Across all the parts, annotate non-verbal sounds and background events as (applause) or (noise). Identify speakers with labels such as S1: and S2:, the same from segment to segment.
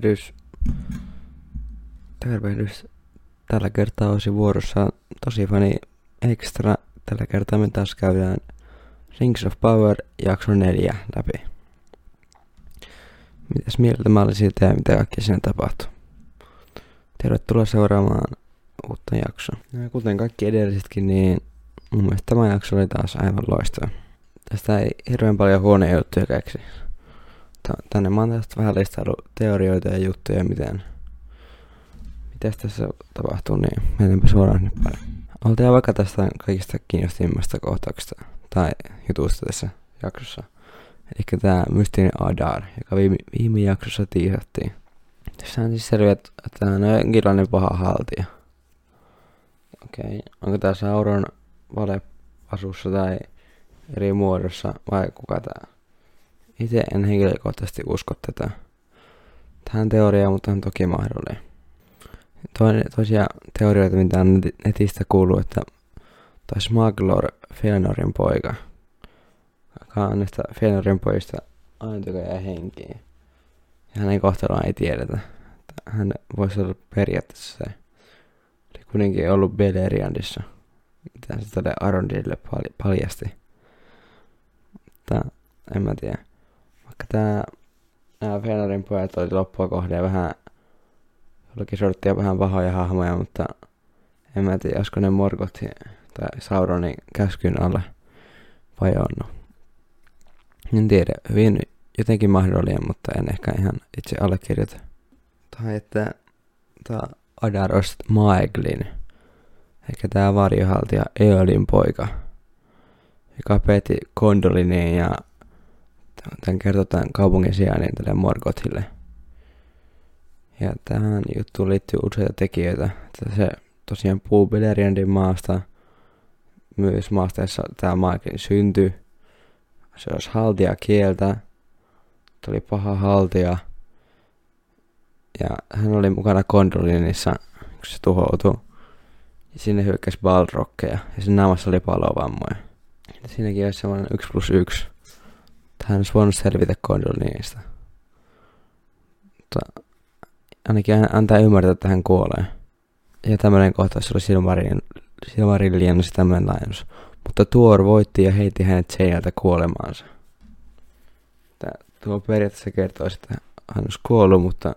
S1: Tervehdys. Tervehdys. Tällä kertaa olisi vuorossa tosi fani extra. Tällä kertaa me taas käydään Rings of Power jakso 4 läpi. Mitäs mieltä mä olin siitä ja mitä kaikkea siinä tapahtui? Tervetuloa seuraamaan uutta jaksoa. Ja kuten kaikki edellisetkin, niin mun mielestä tämä jakso oli taas aivan loistava. Tästä ei hirveän paljon huoneja juttuja keksi. Tänne mä oon tästä vähän listailu teorioita ja juttuja, miten, miten tässä tapahtuu, niin mennäänpä suoraan nyt pari. Oltiin vaikka tästä kaikista kiinnostavimmasta kohtauksesta tai jutusta tässä jaksossa. Eli tämä mystinen Adar, joka viime, viime jaksossa tiisattiin. Tässä on siis selviä, että tämä on jonkinlainen paha haltija. Okei, okay. onko tämä Sauron valeasussa tai eri muodossa vai kuka tämä? Itse en henkilökohtaisesti usko tätä. Tähän teoriaan, mutta on toki mahdollinen. Toinen, toisia teorioita, mitä netistä kuuluu, että tai Smaglor Fëanorin poika. Joka on näistä Fëanorin pojista ainut, joka jää henkiin. Ja hänen kohtaloaan ei tiedetä. Hän voisi olla periaatteessa se. Oli kuitenkin ollut Beleriandissa. Mitä se tälle Arondille paljasti. Mutta en mä tiedä. Vaikka tää nämä Fëanorin pojat oli loppua kohde vähän jollakin sorttia vähän pahoja hahmoja, mutta en mä tiedä, olisiko ne Morgotin tai Sauronin käskyn alle vajonnut. En tiedä, hyvin jotenkin mahdollinen, mutta en ehkä ihan itse allekirjoita. Tai että tämä Adarost Maeglin, eikä tämä varjohaltija Eolin poika, joka peti Kondoliniin ja tämän kertotaan kaupungin sijainnin tälle Morgothille. Ja tähän juttuun liittyy useita tekijöitä. Että se tosiaan puhuu Beleriandin maasta, myös maasta, jossa tämä maakin syntyi. Se olisi haltia kieltä, tuli paha haltia. Ja hän oli mukana Kondolinissa, kun se tuhoutui. Ja sinne hyökkäsi Balrogkeja, ja sen naamassa oli palovammoja. Ja siinäkin olisi semmoinen 1 plus 1. Hän olisi voinut selvitä Kondolinista. Mutta ainakin hän antaa ymmärtää, että hän kuolee. Ja tämmöinen kohtaus oli Silmarin, Silmarillion tämmöinen laajennus. Mutta Tuor voitti ja heitti hänet seinältä kuolemaansa. Tää, tuo periaatteessa kertoo, että hän olisi kuollut, mutta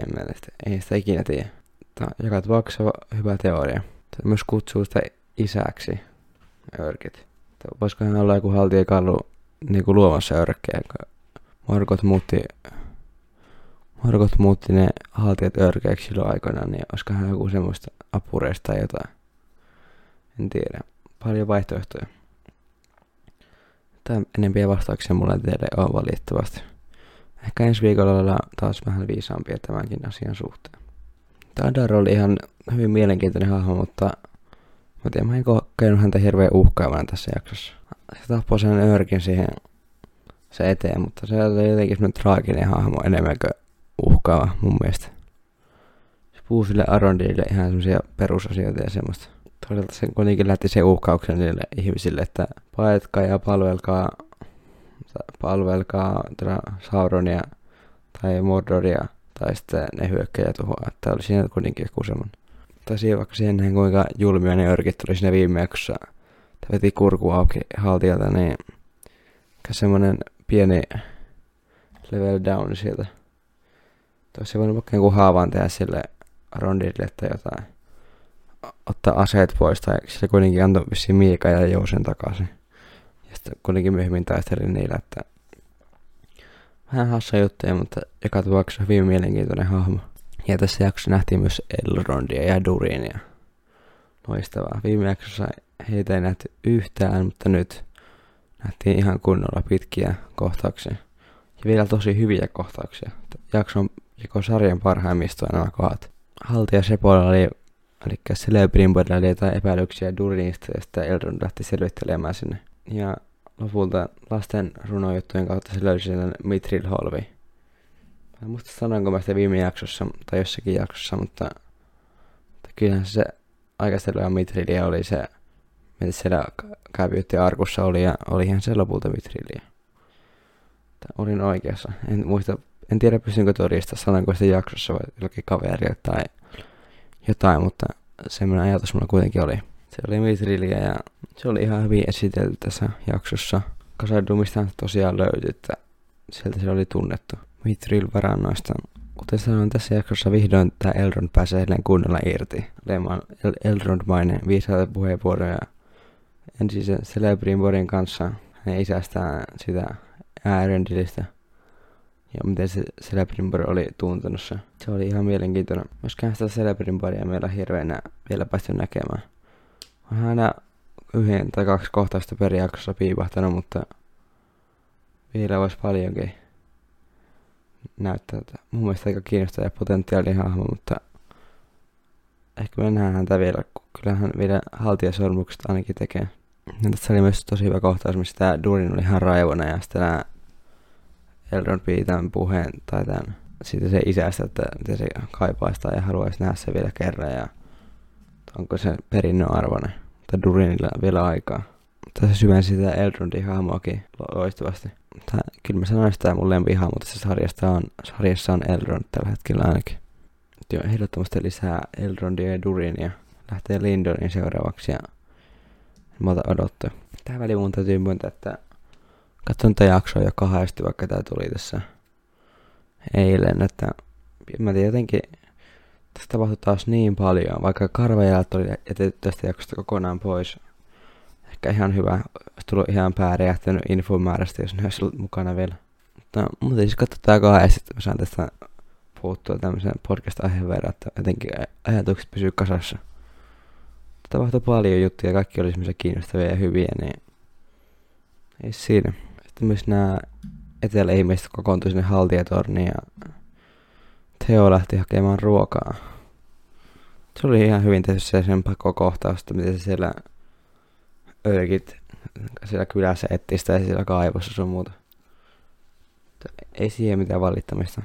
S1: en mä tästä, ei sitä ikinä tiedä. Tämä on joka tapauksessa hyvä teoria. Tämä myös kutsuu sitä isäksi, örkit. Voisiko hän olla joku haltijakallu niin kuin luomassa örkkejä, kun Margot muutti Margot muutti ne haltijat örkeiksi silloin aikoinaan, niin olisikohan joku semmoista apureista tai jotain. En tiedä. Paljon vaihtoehtoja. Tämä enempiä vastauksia mulle teille on valitettavasti. Ehkä ensi viikolla ollaan taas vähän viisaampia tämänkin asian suhteen. Tadar oli ihan hyvin mielenkiintoinen hahmo, mutta mä mä en kokenut häntä hirveän uhkaavana tässä jaksossa. Se tappoi sen örkin siihen se eteen, mutta se oli jotenkin semmoinen traaginen hahmo enemmän kuin uhkaava mun mielestä. Se puhuu sille Arondille ihan semmoisia perusasioita ja semmoista. Toisaalta se kuitenkin lähti se uhkauksen niille ihmisille, että paetkaa ja palvelkaa, palvelkaa Sauronia tai Mordoria tai sitten ne hyökkäjä tuhoaa. Että oli siinä kuitenkin joku semmoinen. Tai siihen vaikka siihen kuinka julmia ne örkit tuli siinä viime jaksossa. Veti kurku auki haltijalta, niin semmoinen pieni level down sieltä. Toisi voinut vaikka joku haavan tehdä sille rondille tai jotain. Ottaa aseet pois tai sille kuitenkin antoi vissiin Miika ja Jousen takaisin. Ja sitten kuitenkin myöhemmin taistelin niillä, että vähän hassa juttuja, mutta joka tapauksessa hyvin mielenkiintoinen hahmo. Ja tässä jaksossa nähtiin myös Elrondia ja Durinia. Loistavaa. Viime jaksossa heitä ei nähty yhtään, mutta nyt nähtiin ihan kunnolla pitkiä kohtauksia. Ja vielä tosi hyviä kohtauksia. Jakson joko sarjan parhaimmista nämä kohdat. Haltija Sepolla oli, eli Celebrimboilla oli jotain epäilyksiä Durinista ja sitten Eldron lähti selvittelemään sinne. Ja lopulta lasten runojuttujen kautta se löysi sen Mithril Holvi. Mä en muista sanoinko mä sitä viime jaksossa tai jossakin jaksossa, mutta, mutta kyllähän se aikaistelua Mithrilia oli se, mitä siellä kävyytti Arkussa oli ja olihan se lopulta Mithrilia. Olin oikeassa. En muista en tiedä pystynkö todistaa, sanonko sitä jaksossa vai jollakin kaverille tai jotain, mutta semmoinen ajatus mulla kuitenkin oli. Se oli Mitrilliä ja se oli ihan hyvin esitelty tässä jaksossa. Kasadumista tosiaan löytyi, että sieltä se oli tunnettu. Mitril varannoista. Kuten sanoin, tässä jaksossa vihdoin tämä Elrond pääsee kunnolla irti. Leeman El- Elrond-mainen viisaita puheenvuoroja. Ensin se Celebrin Borin kanssa hänen isästään sitä Äärendilistä. Ja miten se Celebrin oli tuntunut se. Se oli ihan mielenkiintoinen. Myöskään sitä Celebrin Boria meillä hirveänä vielä päästy näkemään. On aina yhden tai kaksi kohtausta per jaksossa piipahtanut, mutta vielä olisi paljonkin näyttää, että mun mielestä aika kiinnostava ja potentiaalinen hahmo, mutta ehkä me nähdään häntä vielä, kun kyllähän vielä haltijasormukset ainakin tekee. Ja tässä oli myös tosi hyvä kohtaus, missä tämä Durin oli ihan raivona ja sitten nämä Eldron piti tämän puheen tai tämän siitä se isästä, että miten se kaipaista ja haluaisi nähdä se vielä kerran ja onko se perinnön arvoinen. Tai Durinilla vielä aikaa. Tässä syvensi sitä Eldrundin hahmoakin loistavasti. Tää, kyllä mä sanoin sitä mun lempihahmo tässä sarjasta on, sarjassa on Elrond tällä hetkellä ainakin. Ehdottomasti lisää Elrondia ja Durinia. Lähtee Lindonin seuraavaksi ja mä otan odottaa. Tähän väliin mun täytyy myöntää, että katson tätä jaksoa jo kahdesti, vaikka tää tuli tässä eilen, että mä tiedän jotenkin, tässä tapahtui taas niin paljon, vaikka karvajälät oli jätetty tästä jaksosta kokonaan pois. Ehkä ihan hyvä, olisi tullut ihan pääräjähtänyt infomäärästä, jos ne olisi ollut mukana vielä. Mutta muuten siis katsotaan kahdesti, että mä saan tästä puhuttua tämmöisen podcast-aiheen verran, että jotenkin ajatukset pysyy kasassa. Tapahtui paljon juttuja, kaikki oli semmoisia kiinnostavia ja hyviä, niin ei siinä. Sitten myös nämä etelä-ihmiset kokoontui sinne haltijatorniin ja Theo lähti hakemaan ruokaa. Se oli ihan hyvin tehty se sen pakokohtaus, että miten se siellä örkit siellä kylässä etti sitä ja siellä kaivossa sun muuta. Ei siihen mitään valittamista.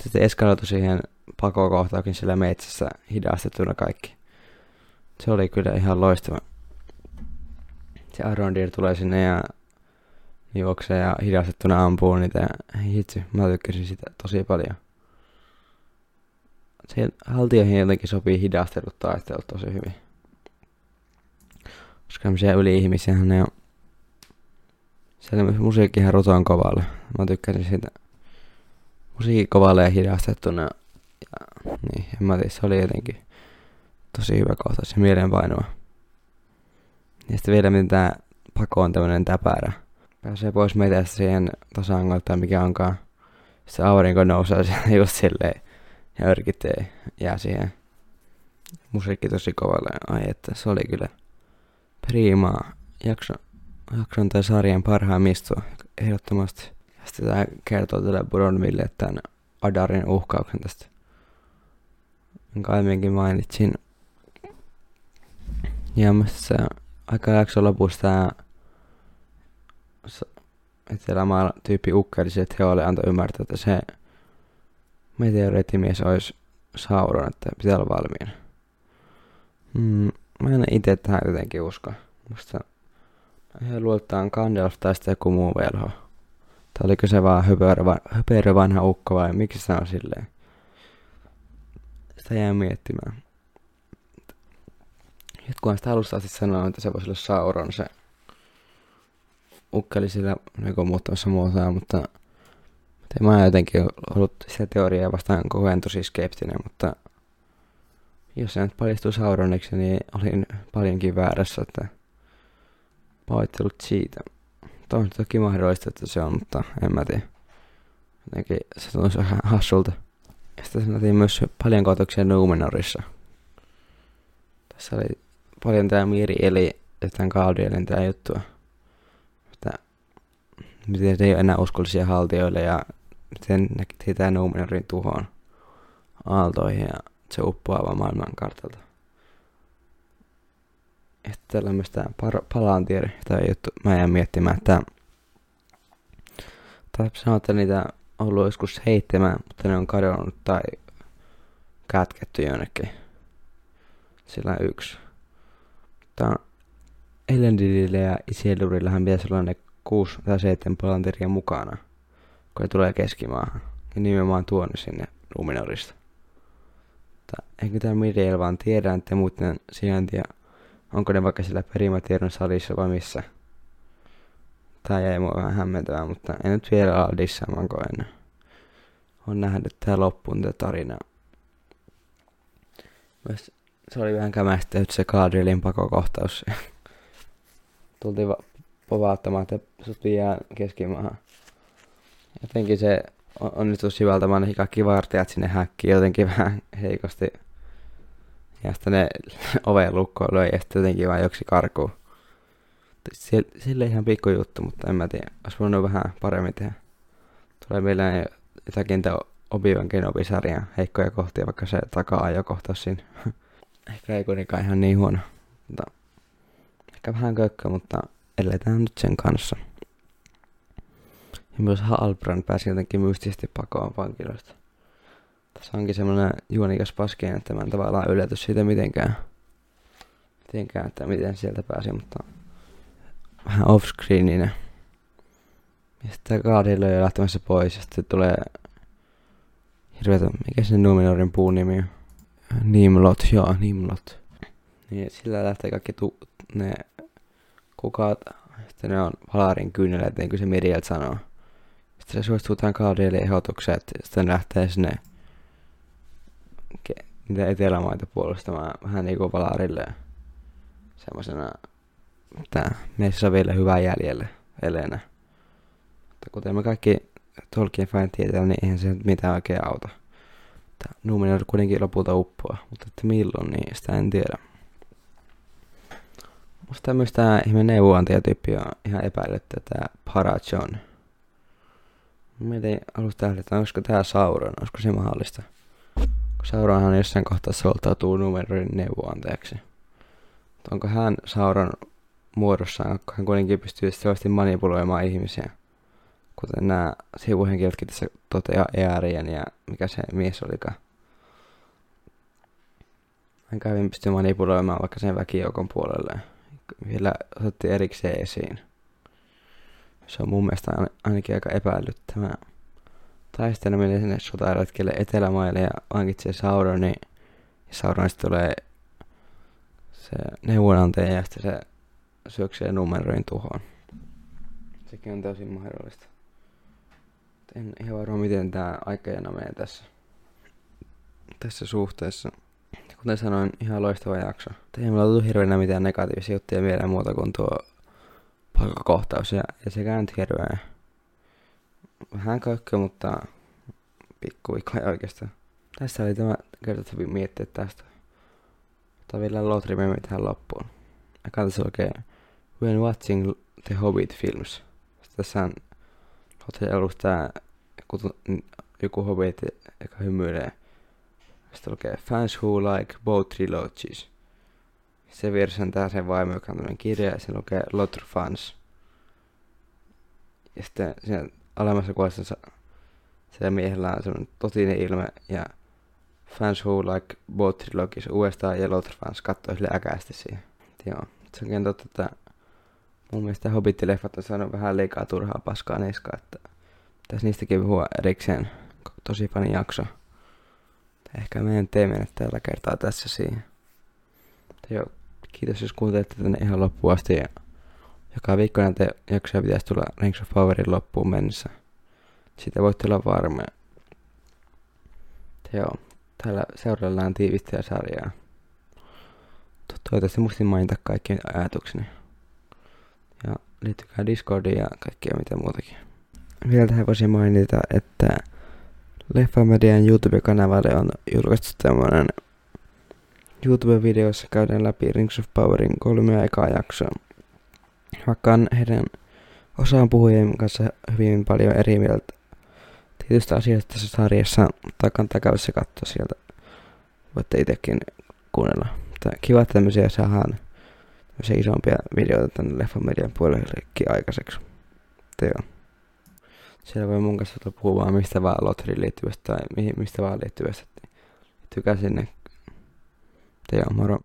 S1: Sitten eskaloitu siihen pakokohtaakin siellä metsässä hidastettuna kaikki. Se oli kyllä ihan loistava. Se Arondir tulee sinne ja juoksee ja hidastettuna ampuu niitä. Hitsi, mä tykkäsin sitä tosi paljon. Se haltioihin jotenkin sopii hidastelut taistelut tosi hyvin. Koska tämmöisiä yli-ihmisiä ne on. Siellä myös musiikki ihan ruton kovalle. Mä tykkäsin siitä. Musiikki kovalle ja hidastettuna. Ja, niin, en mä tiedä, se oli jotenkin tosi hyvä kohta, se mielenpainoa. Ja sitten vielä miten tää pako on tämmönen täpärä. Pääsee pois meitä siihen tasangolta tai mikä onkaan. Se aurinko nousee siellä (laughs) just silleen ja örkitee jää siihen. Musiikki tosi kovalle. Ai että se oli kyllä priimaa. Jakso, jakson tai sarjan parhaimmista ehdottomasti. Ja sitten tää kertoo tälle Bronville tämän Adarin uhkauksen tästä. Jonka aiemminkin mainitsin. Ja se aika jakso lopussa tää etelämaan tyyppi ukkeli että he oli antoi ymmärtää, että se meteoriittimies olisi Sauron, että pitää olla valmiina. Mm, mä en itse tähän jotenkin usko. Musta he luultaan Gandalf tai sitten joku muu velho. Tai oliko se vaan höperö vanha ukko vai miksi se on silleen? Sitä jää miettimään. Jotkut sitä alusta asti sanoo, että se voisi olla Sauron se ukkeli sillä niin muuttamassa muotoa, mutta Mä oon jotenkin ollut sitä teoriaa vastaan koko ajan tosi skeptinen, mutta jos se nyt paljastuu Sauroniksi, niin olin paljonkin väärässä, että pahoittelut siitä. Tämä on toki mahdollista, että se on, mutta en mä tiedä. Jotenkin se tuntuu ihan hassulta. Ja sitten sanottiin myös paljon kootoksia Numenorissa. Tässä oli paljon tää Miri eli tämän Gaudrielin tää juttua. Että miten se ei ole enää uskollisia haltijoille ja sen tietää Numenorin tuhoon aaltoihin ja se uppoava maailman kartalta. Että tällaista par- palantieri, tai juttu mä jään miettimään, että tai sanoa, että niitä on ollut joskus heittämään, mutta ne on kadonnut tai kätketty jonnekin. Sillä yksi. Mutta Elendilillä ja Isildurillahan pitäisi olla ne kuusi tai seitsemän palanteria mukana kun ne tulee keskimaahan. ja nimenomaan tuonut sinne Numenorista. Eikö tämä Miriel vaan tiedä, että muuten sijaintia, onko ne vaikka sillä perimätiedon salissa vai missä. Tää jäi mua vähän hämmentämään, mutta en nyt vielä ala dissaamaan, kun en on nähnyt tää loppuun tätä tarinaa. Myös se oli vähän kämästä, se Gaadrielin pakokohtaus. (laughs) Tultiin va- povauttamaan, että sut viiään keskimaahan. Jotenkin se onnistui sivaltamaan kaikki vartijat sinne häkkiin jotenkin (laughs) vähän heikosti. Ja sitten ne (laughs) oven lukkoon löi ja sitten jotenkin vaan joksi karkuun. Sille ihan pikku juttu, mutta en mä tiedä. Olisi voinut vähän paremmin tehdä. Tulee mieleen jotakin Obi-Wan Kenobi-sarjan heikkoja kohtia, vaikka se taka-ajokohtaus siinä. Ehkä ei kuitenkaan ihan niin huono. Mutta ehkä vähän kökkö, mutta eletään nyt sen kanssa. Ja myös Halbrand pääsi jotenkin mystisesti pakoon vankiloista. Tässä onkin semmoinen juonikas paskeen, että mä en tavallaan ylläty siitä mitenkään. Mitenkään, että miten sieltä pääsi, mutta vähän offscreeninen. Ja sitten Gaadilla on jo lähtemässä pois ja sitten tulee hirveetä, mikä se Numenorin puun nimi on? Nimlot, joo, Nimlot. Niin sillä lähtee kaikki tu- ne kukat, sitten ne on Valarin kyyneleet, niin kuin se Miriel sanoo. Sitten se suostuu tämän Gaadille ehdotukseen, että sitten lähtee sinne ke- niitä etelämaita puolustamaan vähän niinku Valarille semmoisena, että meissä on vielä hyvää jäljelle Elena. Mutta kuten me kaikki Tolkien fan tietää, niin eihän se mitään oikein auta. Numenor kuitenkin lopulta uppoa, mutta että milloin, niin sitä en tiedä. Musta tää ihme neuvonantajatyyppi on ihan epäilyttä, tää Parajon. Mietin alusta että olisiko tää Sauron, olisiko se mahdollista. Sauronhan jossain kohtaa soltautuu numeroiden neuvonantajaksi. Onko hän Sauron muodossaan, kun hän kuitenkin pystyy selvästi manipuloimaan ihmisiä? Kuten nämä sivuhenkilötkin tässä toteaa Earien ja mikä se mies olikaan. Hän kävin pystyy manipuloimaan vaikka sen väkijoukon puolelle. Vielä otettiin erikseen esiin. Se on mun mielestä ainakin aika epäilyttävää. Taisteleminen sinne sotaretkelle Etelämaille ja vankitsee Sauronin. Ja Sauronista tulee se neuvonantaja ja sitten se syöksee numeroin tuhoon. Sekin on täysin mahdollista. En ihan varma miten tämä aikajana menee tässä, tässä suhteessa. Kuten sanoin, ihan loistava jakso. Ei mulla tullut hirveänä mitään negatiivisia juttuja mieleen muuta kuin tuo paikakohtaus ja, ja se käänti hirveän. Vähän kökkö, mutta pikkuvikkoja oikeastaan. Tässä oli tämä kertottavi miettiä tästä. Tämä vielä Lotri meni tähän loppuun. Ja katsoin oikein When watching the Hobbit films. Tässä on Lotri ollut tää joku Hobbit, joka hymyilee. Sitten lukee Fans Who Like Both Trilogies. Se on tää sen vaimo, joka on kirja, ja se lukee Lotr Fans. Ja sitten siinä alemmassa kuvassa se miehellä on semmonen totinen ilme, ja Fans Who Like Both Trilogies uudestaan, ja Lotr Fans kattoo sille äkäisesti siihen. Joo, se onkin totta, että mun mielestä Hobbit-leffat on saanut vähän liikaa turhaa paskaa niskaa, että tässä niistäkin puhua erikseen tosi fani jakso. Ehkä meidän tee mennä tällä kertaa tässä siihen. Joo, kiitos jos kuuntelette tänne ihan loppuun asti. Ja joka viikko näitä jaksoja pitäisi tulla Rings of Powerin loppuun mennessä. Siitä voitte olla varmoja. Joo, täällä seuraillaan sarjaa. Toivottavasti muistin mainita kaikki ajatukseni. Ja liittykää Discordiin ja kaikkea mitä muutakin. Vielä voisin mainita, että Leffamedian YouTube-kanavalle on julkaistu tämmönen YouTube-videossa käydään läpi Rings of Powerin kolmea ekaa jaksoa. Vaikka on heidän osaan puhujien kanssa hyvin paljon eri mieltä tietystä asiasta tässä sarjassa, tai kannattaa käydä se katsoa sieltä. Voitte itsekin kuunnella. Mutta kiva, että tämmöisiä saadaan tämmöisiä isompia videoita tänne Leffamedian puolellekin aikaiseksi. Teo. Siellä voi mun kanssa puhua vaan mistä vaan lotriin liittyvästä tai mihin, mistä vaan liittyvästä. Tykäsin ne. Te moro.